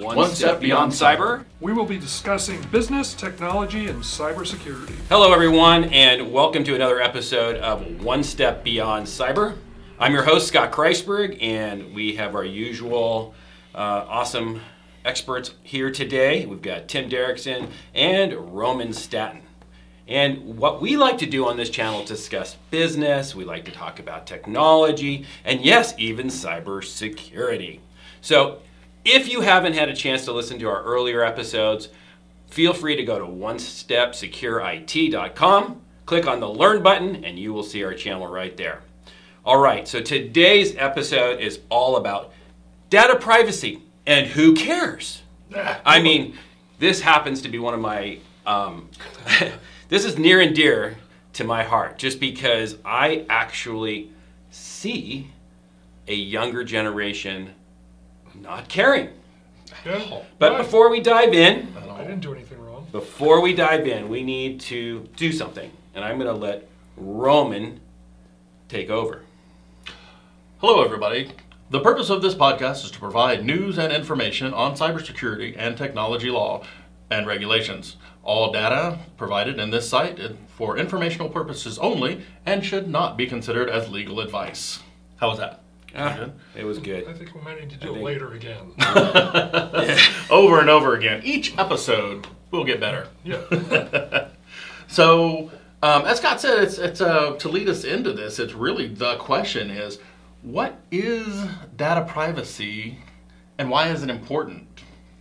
One, One Step, Step Beyond, Beyond Cyber. We will be discussing business, technology, and cybersecurity. Hello, everyone, and welcome to another episode of One Step Beyond Cyber. I'm your host, Scott Kreisberg, and we have our usual uh, awesome experts here today. We've got Tim Derrickson and Roman Stanton. And what we like to do on this channel is discuss business, we like to talk about technology, and yes, even cybersecurity. So, if you haven't had a chance to listen to our earlier episodes, feel free to go to onestepsecureIT.com, click on the Learn button, and you will see our channel right there. All right, so today's episode is all about data privacy and who cares? I mean, this happens to be one of my, um, this is near and dear to my heart just because I actually see a younger generation not caring. Yeah. But Right. before we dive in, I didn't do anything wrong. before we dive in, we need to do something. And I'm going to let Roman take over. Hello, everybody. The purpose of this podcast is to provide news and information on cybersecurity and technology law and regulations. All data provided in this site is for informational purposes only and should not be considered as legal advice. How was that? Ah, it was good. I good. think we might need to do it think- later again. Over and over again. Each episode will get better. Yeah. So, um, as Scott said, it's it's uh, to lead us into this. It's really the question is, what is data privacy, and why is it important?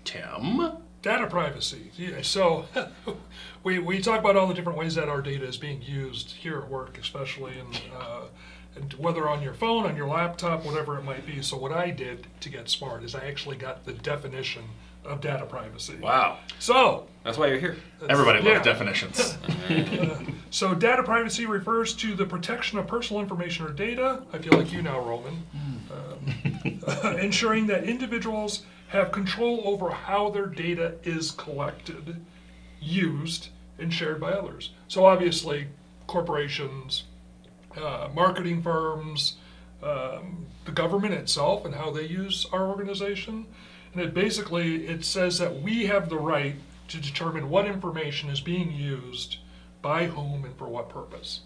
Tim. data privacy. Yeah, so we, we talk about all the different ways that our data is being used here at work, especially, and, uh, and whether on your phone, on your laptop, whatever it might be. So what I did to get smart is I actually got the definition of data privacy. Wow. So That's why you're here. Everybody Yeah. loves definitions. So, data privacy refers to the protection of personal information or data. I feel like you now, Roman. Um, ensuring that individuals have control over how their data is collected, used, and shared by others. So, obviously, corporations, uh, marketing firms, um, the government itself, and how they use our organization. And it basically it says that we have the right to determine what information is being used by whom and for what purpose.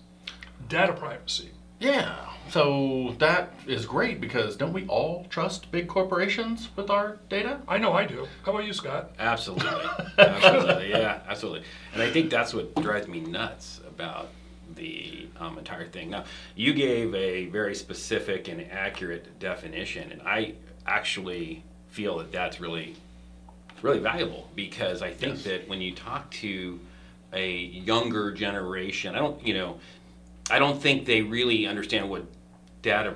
Data privacy. yeah. So that is great because don't we all trust big corporations with our data? I know I do. How about you, Scott? Absolutely. absolutely. Yeah, absolutely. And I think that's what drives me nuts about the um, entire thing. Now, you gave a very specific and accurate definition, and I actually feel that that's really, really valuable because I think Yes. that when you talk to a younger generation, I don't, you know, I don't think they really understand what data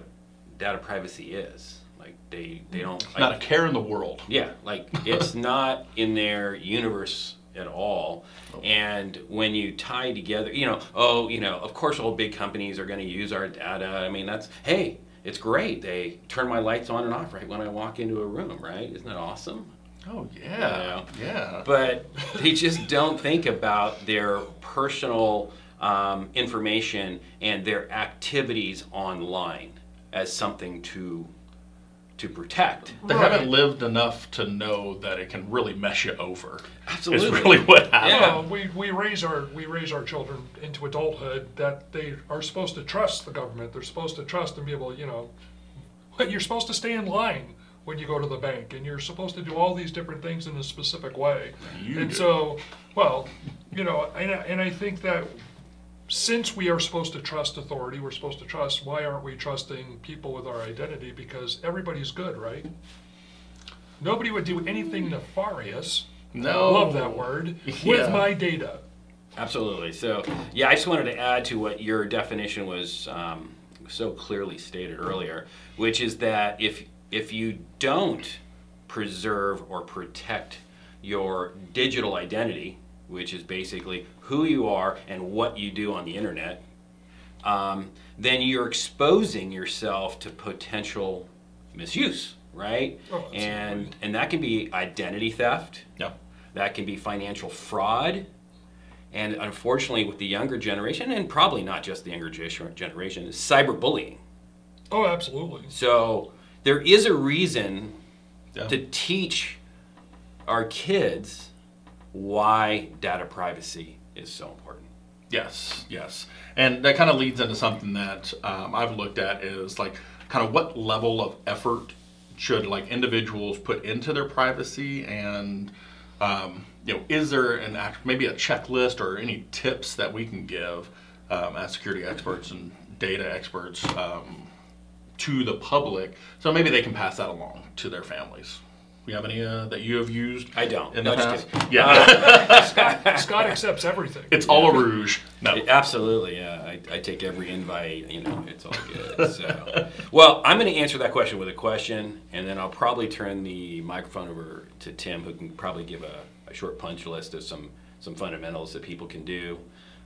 data privacy is. Like they they don't like, Not a care in the world. yeah, like it's not in their universe at all. And when you tie together, you know, oh, you know, of course, all big companies are going to use our data. I mean, that's hey, it's great. They turn my lights on and off right when I walk into a room, right? Isn't that awesome? Oh yeah. Yeah. But they just don't think about their personal um, information and their activities online as something to to protect. they Right. haven't lived enough to know that it can really mess you over. Absolutely. Is really what happens. Yeah. Well, we, we raise our we raise our children into adulthood that they are supposed to trust the government. They're supposed to trust and be able, you know, you're supposed to stay in line when you go to the bank, and you're supposed to do all these different things in a specific way. You and do. so, well, you know, and, and I think that since we are supposed to trust authority, we're supposed to trust. Why aren't we trusting people with our identity? Because everybody's good, right? Nobody would do anything nefarious. No. Love that word. Yeah. With my data. Absolutely. So, yeah, I just wanted to add to what your definition was um, so clearly stated earlier, which is that if if you don't preserve or protect your digital identity, which is basically who you are and what you do on the internet, um, then you're exposing yourself to potential misuse, right? Oh, absolutely. and and that can be identity theft. Yeah. That can be financial fraud. And unfortunately, with the younger generation, and probably not just the younger generation, is cyberbullying. Oh, absolutely. So there is a reason Yeah. to teach our kids why data privacy is so important. Yes, yes. And that kind of leads into something that um, I've looked at is like kind of what level of effort should like individuals put into their privacy and um, you know is there an act maybe a checklist or any tips that we can give um, as security experts and data experts um, to the public so maybe they can pass that along to their families you have any uh, that you have used I don't. in No, the just past kidding. yeah Scott, Scott accepts everything. it's all a rouge no Absolutely, yeah. I, I take every invite. You know, it's all good. So, well, I'm going to answer that question with a question, and then I'll probably turn the microphone over to Tim, who can probably give a, a short punch list of some some fundamentals that people can do.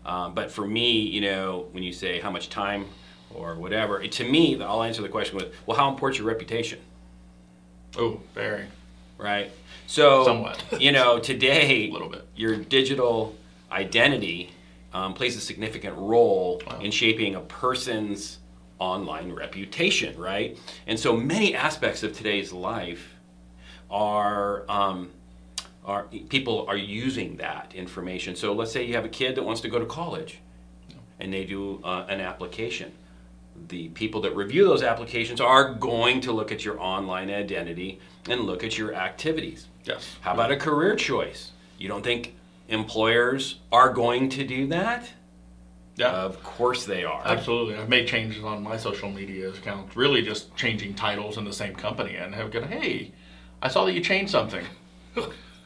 Um, but for me, you know, when you say how much time or whatever, it, to me, I'll answer the question with, well, how important is your reputation? oh very right? So, Somewhat. you know, today, A little bit. your digital identity um, plays a significant role Wow. in shaping a person's online reputation, right? And so many aspects of today's life are. Um, are people are using that information. So let's say you have a kid that wants to go to college, and they do uh, an application. The people that review those applications are going to look at your online identity and look at your activities. yes How about a career choice? You don't think employers are going to do that? yeah Of course they are. Absolutely. I've made changes on my social media account, really just changing titles in the same company and have gone, hey, I saw that you changed something.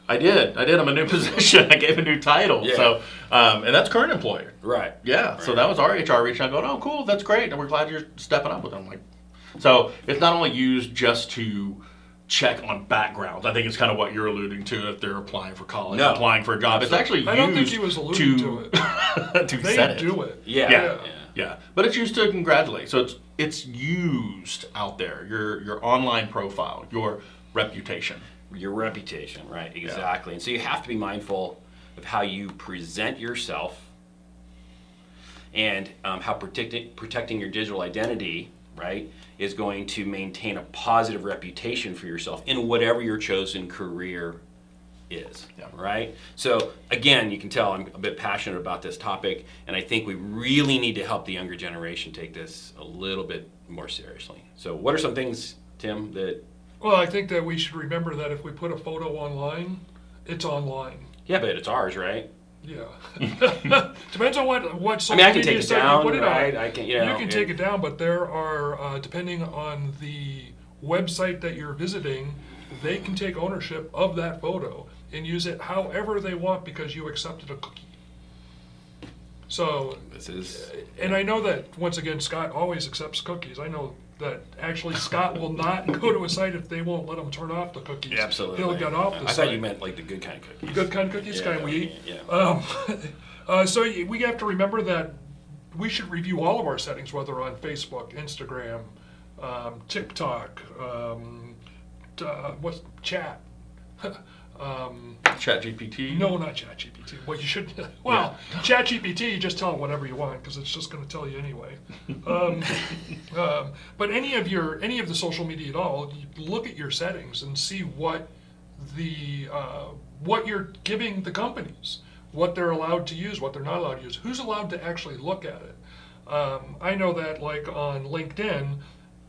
I did. I did. I'm a new position. I gave a new title. Yeah. So, um, and that's current employer. Right. Yeah. So that was our HR reaching out going, oh, cool. That's great. And we're glad you're stepping up with them. Like, so it's not only used just to check on backgrounds. I think it's kind of what you're alluding to if they're applying for college, No. applying for a job. It's actually I don't think used he was alluding to it. to They set it. do it. Yeah. Yeah. yeah. Yeah, but it's used to congratulate. So it's it's used out there. Your your online profile, your reputation. Your reputation, right? Exactly. And so you have to be mindful of how you present yourself and um, how protecting protecting your digital identity, right, is going to maintain a positive reputation for yourself in whatever your chosen career is. Yeah. Right? So, again, you can tell I'm a bit passionate about this topic, and I think we really need to help the younger generation take this a little bit more seriously. So, what are some things, Tim, that, Well, I think that we should remember that if we put a photo online, it's online. yeah, but it's ours, right? Yeah. Depends on what what I mean, I can media take it site you down, put it right? on. I can, you know. can take it down, but there are, uh, depending on the website that you're visiting, they can take ownership of that photo and use it however they want because you accepted a cookie. So, This is. and I know that once again, Scott always accepts cookies. I know that actually Scott will not go to a site if they won't let him turn off the cookies. Absolutely. He'll get off the I site. thought you meant like the good kind of cookies. The good kind of cookies, Yeah, kind we eat. yeah. Um, uh, so we have to remember that we should review all of our settings, whether on Facebook, Instagram, um, TikTok, um, uh, what's chat. um, Chat GPT. no, not ChatGPT. Well, you should. Well, ChatGPT, you just tell it whatever you want because it's just going to tell you anyway. Um, um, but any of your any of the social media at all, you look at your settings and see what the uh, what you're giving the companies, what they're allowed to use, what they're not allowed to use, who's allowed to actually look at it. Um, I know that like on LinkedIn,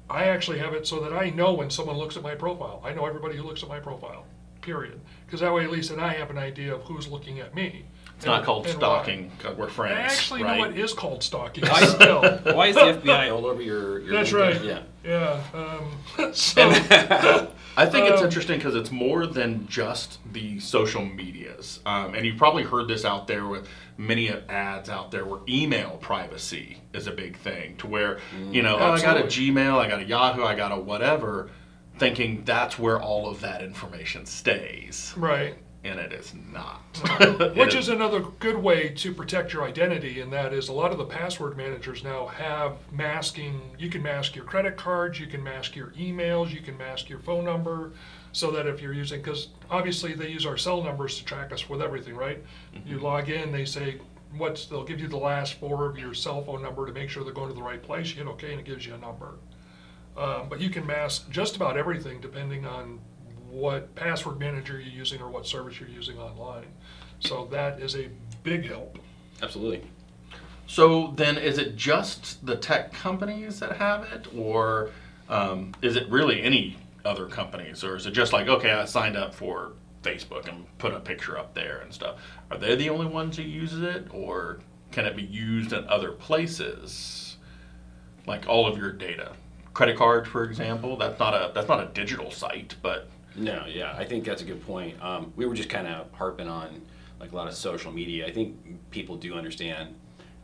I actually have it so that I know when someone looks at my profile. I know everybody who looks at my profile. Period. Because that way, at least, then I have an idea of who's looking at me. It's not called stalking because we're friends. I actually right? know what is called stalking. Still. Why is the FBI all over your? your That's LinkedIn? right. Yeah. Yeah. Um, so, I think it's Um, interesting because it's more than just the social medias. Um, and you've probably heard this out there with many ads out there where email privacy is a big thing to where, you know, oh, I got a Gmail, I got a Yahoo, I got a whatever, thinking that's where all of that information stays. right. And it is not. Which is another good way to protect your identity, and that is a lot of the password managers now have masking. You can mask your credit cards, you can mask your emails, you can mask your phone number, so that if you're using, because obviously they use our cell numbers to track us with everything, right? You mm-hmm. log in, they say what's, they'll give you the last four of your cell phone number to make sure they're going to the right place. You hit OK, and it gives you a number. Um, but you can mask just about everything depending on what password manager you're using or what service you're using online. So that is a big help. Absolutely. So then, is it just the tech companies that have it, or um, is it really any other companies, or is it just like okay, I signed up for Facebook and put a picture up there and stuff? Are they the only ones who uses it, or can it be used in other places, like all of your data? Credit card, for example, that's not a that's not a digital site, but No, yeah, I think that's a good point. Um, we were just kind of harping on like a lot of social media. I think people do understand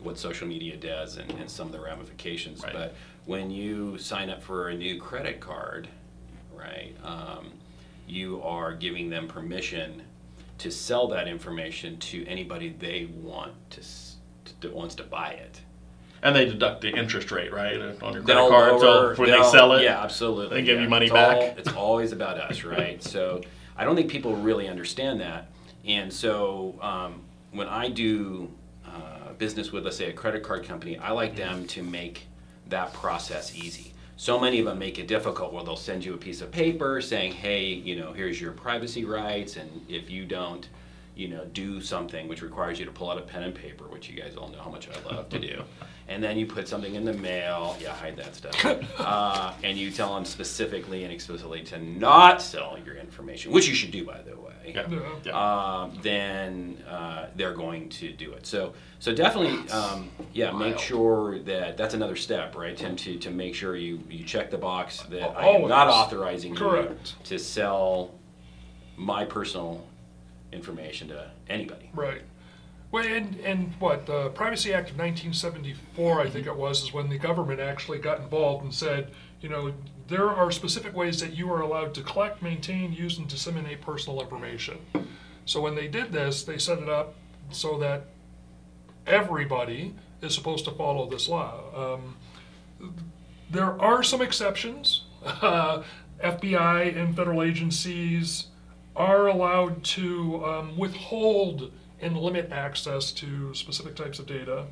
what social media does and, and some of the ramifications. Right. But when you sign up for a new credit card, right, um, you are giving them permission to sell that information to anybody they want to, to that wants to buy it. And they deduct the interest rate right on your credit card. lower- so when they sell it, yeah, absolutely. they give you money It's back. all- it's always about us, right? So I don't think people really understand that, and so um, when I do uh, business with, let's say, a credit card company, I like them to make that process easy. So many of them make it difficult where they'll send you a piece of paper saying, hey, you know, here's your privacy rights, and if you don't, you know, do something which requires you to pull out a pen and paper, which you guys all know how much I love to do, and then you put something in the mail, yeah, hide that stuff, uh, and you tell them specifically and explicitly to not sell your information, which you should do, by the way yeah, Yeah. yeah. um, then uh, they're going to do it. So, so definitely, um, yeah, make sure that that's another step, right, Tim? To, to make sure you, you check the box that I am not authorizing Correct. you to sell my personal information to anybody. Right. Well, and, and what, the Privacy Act of 1974, I think it was, is when the government actually got involved and said, you know, there are specific ways that you are allowed to collect, maintain, use, and disseminate personal information. So when they did this, they set it up so that everybody is supposed to follow this law. Um, there are some exceptions. Uh, FBI and federal agencies are allowed to um, withhold and limit access to specific types of data.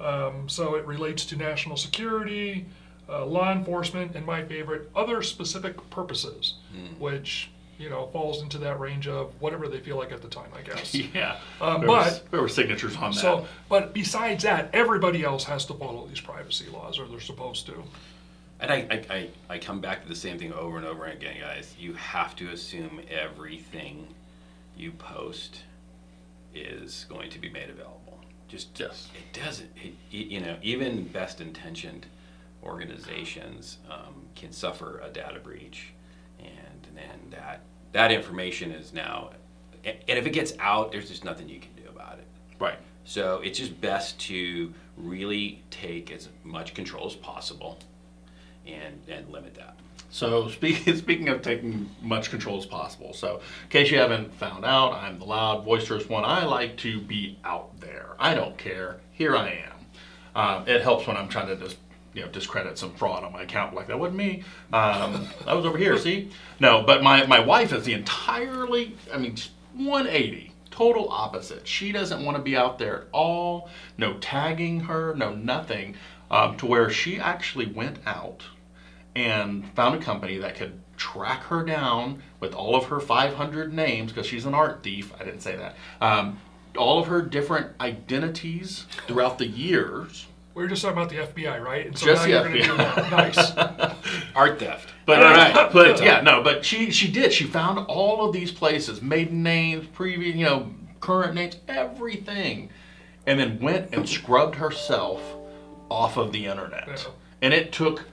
Um, so it relates to national security, uh, law enforcement, and my favorite, other specific purposes, which you know falls into that range of whatever they feel like at the time, I guess. yeah. Um, there, was, but- there were signatures on that. So, but besides that, everybody else has to follow these privacy laws, or they're supposed to. And I, I, I, I come back to the same thing over and over again, guys. You have to assume everything you post is going to be made available. Just Yes. it doesn't. It, you know, even best intentioned organizations um, can suffer a data breach, and then that that information is now, and if it gets out, there's just nothing you can do about it. right. So it's just best to really take as much control as possible and, and limit that. So speaking speaking of taking much control as possible. So in case you haven't found out, I'm the loud, boisterous one. I like to be out there. I don't care. Here I am. Um, it helps when I'm trying to just you know discredit some fraud on my account. Like that wasn't me. Um, I was over here. See? No, but my my wife is the entirely. I mean, 180. Total opposite. She doesn't want to be out there at all. No tagging her. No nothing. Um, to where she actually went out and found a company that could track her down with all of her 500 names because she's an art thief. I didn't say that. Um, all of her different identities throughout the years. We were just talking about the FBI, right? And so Just now the you're FBI. Nice. Art theft. But, All right. but yeah, no, but she she did. She found all of these places, maiden names, previous, you know, current names, everything, and then went and scrubbed herself off of the internet. And it took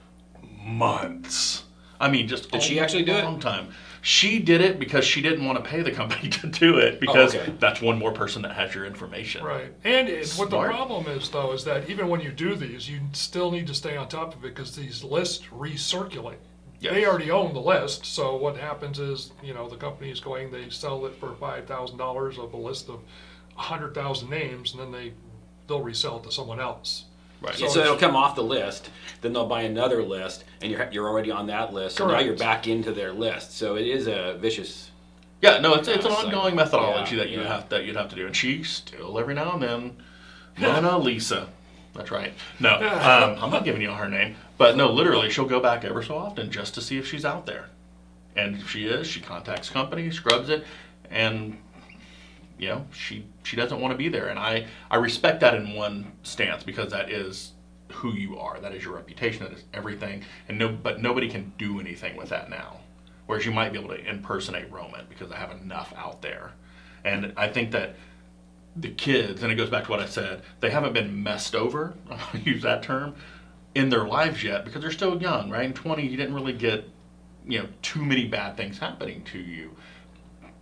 months. I mean, just Did a she actually do it? long time. She did it because she didn't want to pay the company to do it because Oh, okay. that's one more person that has your information. Right. And it, what the problem is, though, is that even when you do these, you still need to stay on top of it because these lists recirculate. Yes. They already own the list, so what happens is, you know, the company is going, they sell it for five thousand dollars of a list of a hundred thousand names, and then they they'll resell it to someone else. Right. So, So it'll come off the list, then they'll buy another list, and you're, you're already on that list. So now Correct. you're back into their list. So it is a vicious. Yeah, no, it's it's an Yeah, ongoing methodology yeah, that you yeah. have that you'd have to do, and she still every now and then, Mona Lisa, that's right. No, um, I'm not giving you her name, but no, literally, she'll go back ever so often just to see if she's out there, And if she is, she contacts company, scrubs it, and you know she she doesn't want to be there. And I I respect that in one stance because that is who you are. That is your reputation. That is everything. And no, but nobody can do anything with that now. Whereas you might be able to impersonate Roman because I have enough out there. And I think that the kids, and it goes back to what I said, they haven't been messed over, I'll use that term, in their lives yet because they're still young, right? In 20, you didn't really get, you know, too many bad things happening to you.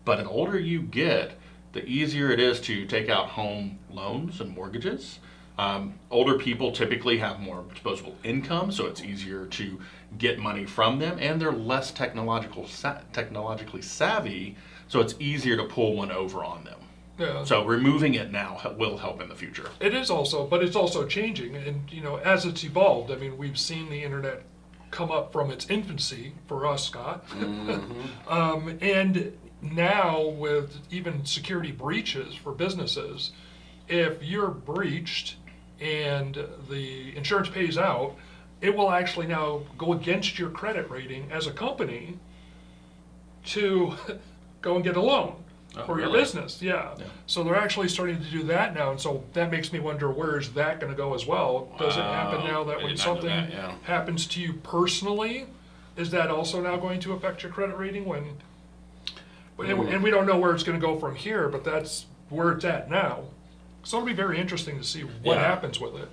But the older you get, the easier it is to take out home loans and mortgages. Um, older people typically have more disposable income, so it's easier to get money from them, and they're less technological sa- technologically savvy, so it's easier to pull one over on them. Yeah. So removing it now will help in the future. It is also, but it's also changing, and you know, as it's evolved. I mean, we've seen the internet come up from its infancy for us, Scott, um, and now with even security breaches for businesses, if you're breached and the insurance pays out, it will actually now go against your credit rating as a company to go and get a loan Oh, for your really? business. Yeah. Yeah. So they're actually starting to do that now, and so that makes me wonder where is that going to go as well? Does it happen now that when something that, yeah. happens to you personally, is that also now going to affect your credit rating when? And, and we don't know where it's going to go from here, but that's where it's at now. So it'll be very interesting to see what Yeah. happens with it.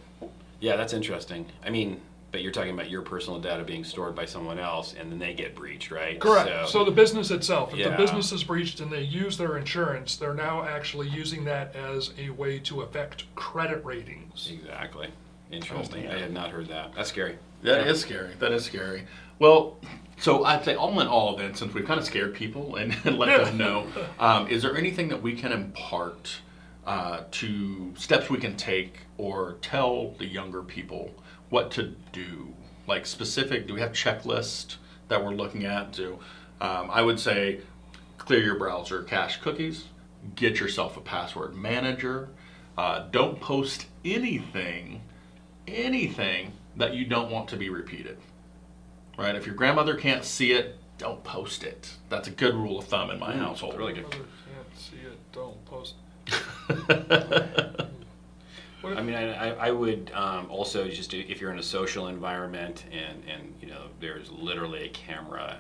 Yeah, that's interesting. I mean, but you're talking about your personal data being stored by someone else, and then they get breached, right? Correct. So, the business itself, if Yeah. the business is breached and they use their insurance, they're now actually using that as a way to affect credit ratings. exactly. Interesting. Oh, I had not heard that. That's scary. That is Yeah. scary. That is scary. Well, so I'd say all in all, then, since we've kind of scared people and, let them know, um, is there anything that we can impart uh, to steps we can take or tell the younger people what to do? Like specific, do we have checklists that we're looking at? Do um, I would say clear your browser cache cookies, get yourself a password manager, uh, don't post anything anything that you don't want to be repeated. Right? If your grandmother can't see it, don't post it. That's a good rule of thumb in my Mm, household. Really good. Mother can't see it, don't post. I mean, I, I- I would um, also just do- if you're in a social environment and and you know there's literally a camera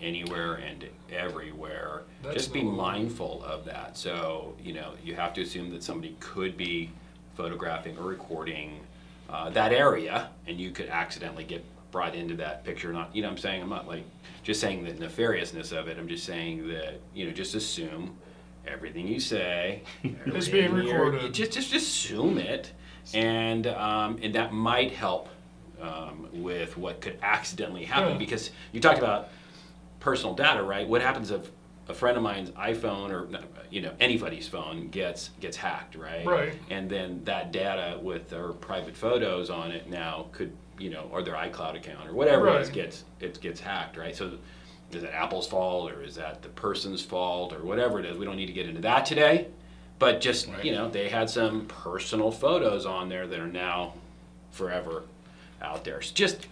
anywhere and everywhere, That's just be mindful of that. So you know you have to assume that somebody could be photographing or recording uh, that area, and you could accidentally get brought into that picture. Not you know what I'm saying I'm not like just saying the nefariousness of it. I'm just saying that you know just assume everything you say Is being recorded. Just just assume it, and um, and that might help um, with what could accidentally happen Yeah. because you talked about personal data, right? What happens if a friend of mine's iPhone or you know anybody's phone gets gets hacked, right? Right. And then that data with their private photos on it now could you know or their iCloud account or whatever it is Right. gets it gets hacked, right? So is it Apple's fault or is that the person's fault or whatever it is? We don't need to get into that today. But just Right. you know, they had some personal photos on there that are now forever out there. So just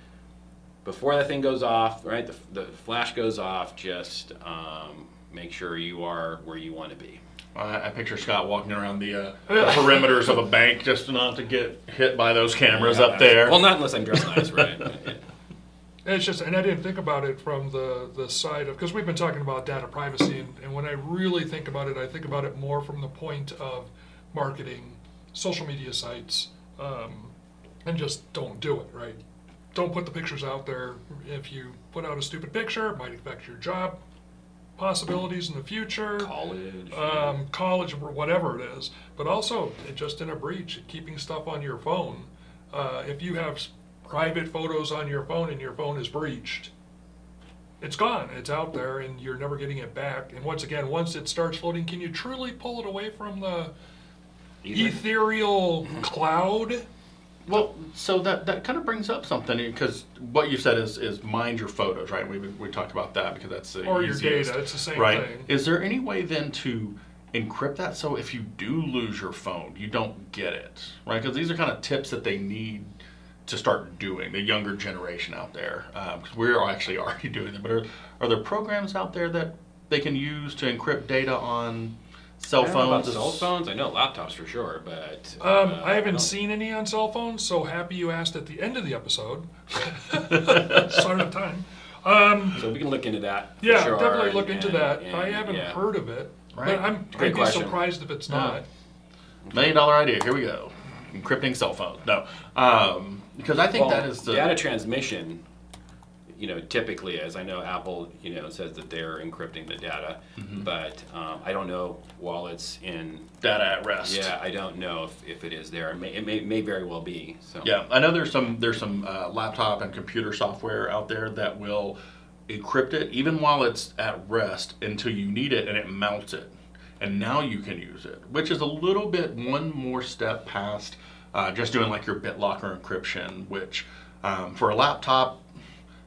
before that thing goes off, right? The, the flash goes off. Just um, make sure you are where you want to be. I, I picture Scott walking around the, uh, the perimeters of a bank just not to get hit by those cameras up there. Well, not unless I'm dressed nice, right? And it's just, and I didn't think about it from the, the side of, because we've been talking about data privacy, and, and when I really think about it, I think about it more from the point of marketing, social media sites, um, and just don't do it, right? Don't put the pictures out there. If you put out a stupid picture, it might affect your job possibilities in the future College. um, college or whatever it is, but also just in a breach, keeping stuff on your phone. Uh, if you have private photos on your phone and your phone is breached, it's gone. It's out there, and you're never getting it back. And once again, once it starts floating, can you truly pull it away from the Either. ethereal cloud? Well, so that, that kind of brings up something because what you said is, is mind your photos, right? We, we talked about that because that's the Or your data, it's the same right? thing. Is there any way then to encrypt that so if you do lose your phone, you don't get it, right? Because these are kind of tips that they need to start doing the younger generation out there um, because we're actually already doing it. But are, are there programs out there that they can use to encrypt data on cell I don't know about phones? cell phones. I know laptops for sure, but Um, uh, I haven't don't- seen any on cell phones, so happy you asked at the end of the episode. Start of time. So we can look into that. for Yeah, sure, definitely look and- into that. and- I haven't yeah. heard of it, Right. but I'm Great I'd be question. surprised if it's No. not. Million dollar idea. Here we go. Encrypting cell phones. No, um, because I think Well, that is the data transmission. You know, typically, as I know, Apple, you know, says that they're encrypting the data, Mm-hmm. but um, I don't know while it's in. data at rest. Yeah, I don't know if, if it is there. It may, it may, may very well be. So Yeah, I know there's some there's some uh, laptop and computer software out there that will encrypt it even while it's at rest until you need it and it mounts it, and now you can use it, which is a little bit one more step past uh, just doing like your BitLocker encryption, which um, for a laptop.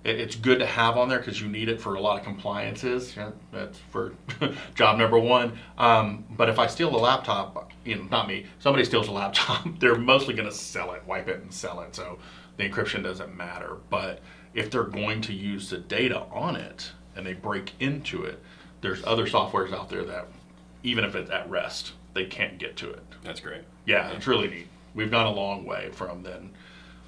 It, it's good to have on there because you need it for a lot of compliances. Yeah, that's for job number one. Um, but if I steal a laptop, you know, not me, somebody steals a laptop, they're mostly going to sell it, wipe it, and sell it. So the encryption doesn't matter. But if they're going to use the data on it and they break into it, there's other softwares out there that, even if it's at rest, they can't get to it. that's great. Yeah, it's really neat. We've gone a long way from then,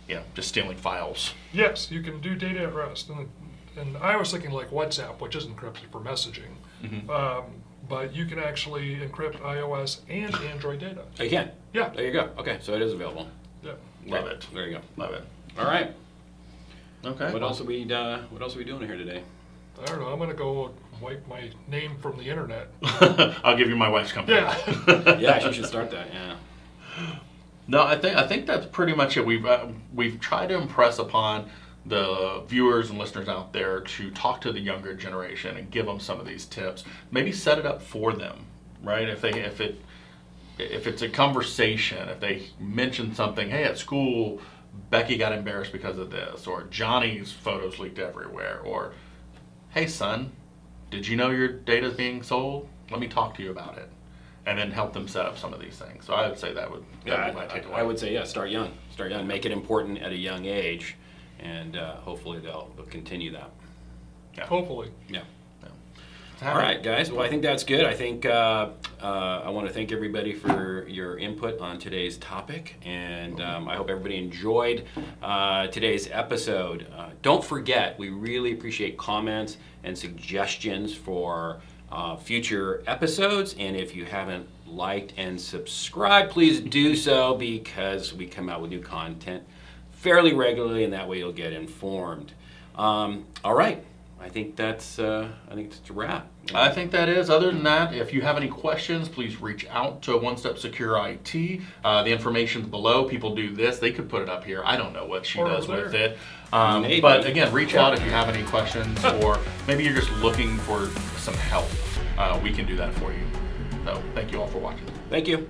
you know, just stealing files. Yes, you can do data at rest, and and I was thinking like WhatsApp, which is encrypted for messaging, Mm-hmm. um, but you can actually encrypt iOS and Android data. You can. Yeah, There you go. Okay, so it is available. yeah. Love Okay, it. There you go. Love it. All right. Okay. What else are we uh, What else are we doing here today? I don't know. I'm gonna go wipe my name from the internet. I'll give you my wife's company. Yeah. yeah, she should start that. Yeah. No, I think I think that's pretty much it. We've uh, we've tried to impress upon the viewers and listeners out there to talk to the younger generation and give them some of these tips. Maybe set it up for them, right? If they if it if it's a conversation, if they mention something, hey, at school, Becky got embarrassed because of this, or Johnny's photos leaked everywhere, or hey, son, did you know your data's being sold? Let me talk to you about it, and then help them set up some of these things. So I would say that would Yeah, be my I, takeaway. I, I would say yeah. Start young. Start young. Make it important at a young age, and uh, hopefully they'll, they'll continue that. Hopefully. Yeah. Have All guys. Well, I think that's good. I think uh, uh, I want to thank everybody for your input on today's topic, and um, I hope everybody enjoyed uh, today's episode. Uh, don't forget, we really appreciate comments and suggestions for uh, future episodes. And if you haven't liked and subscribed, please do so because we come out with new content fairly regularly, and that way you'll get informed. Um, all right. I think that's uh, I think that's a wrap. I think that is. Other than that, if you have any questions, please reach out to One Step Secure IT. Uh, the information's below. People do this. They could put it up here. I don't know what she Or does with it. Um, but again, reach out if you have any questions, or maybe you're just looking for some help. Uh, we can do that for you. So thank you all for watching. Thank you.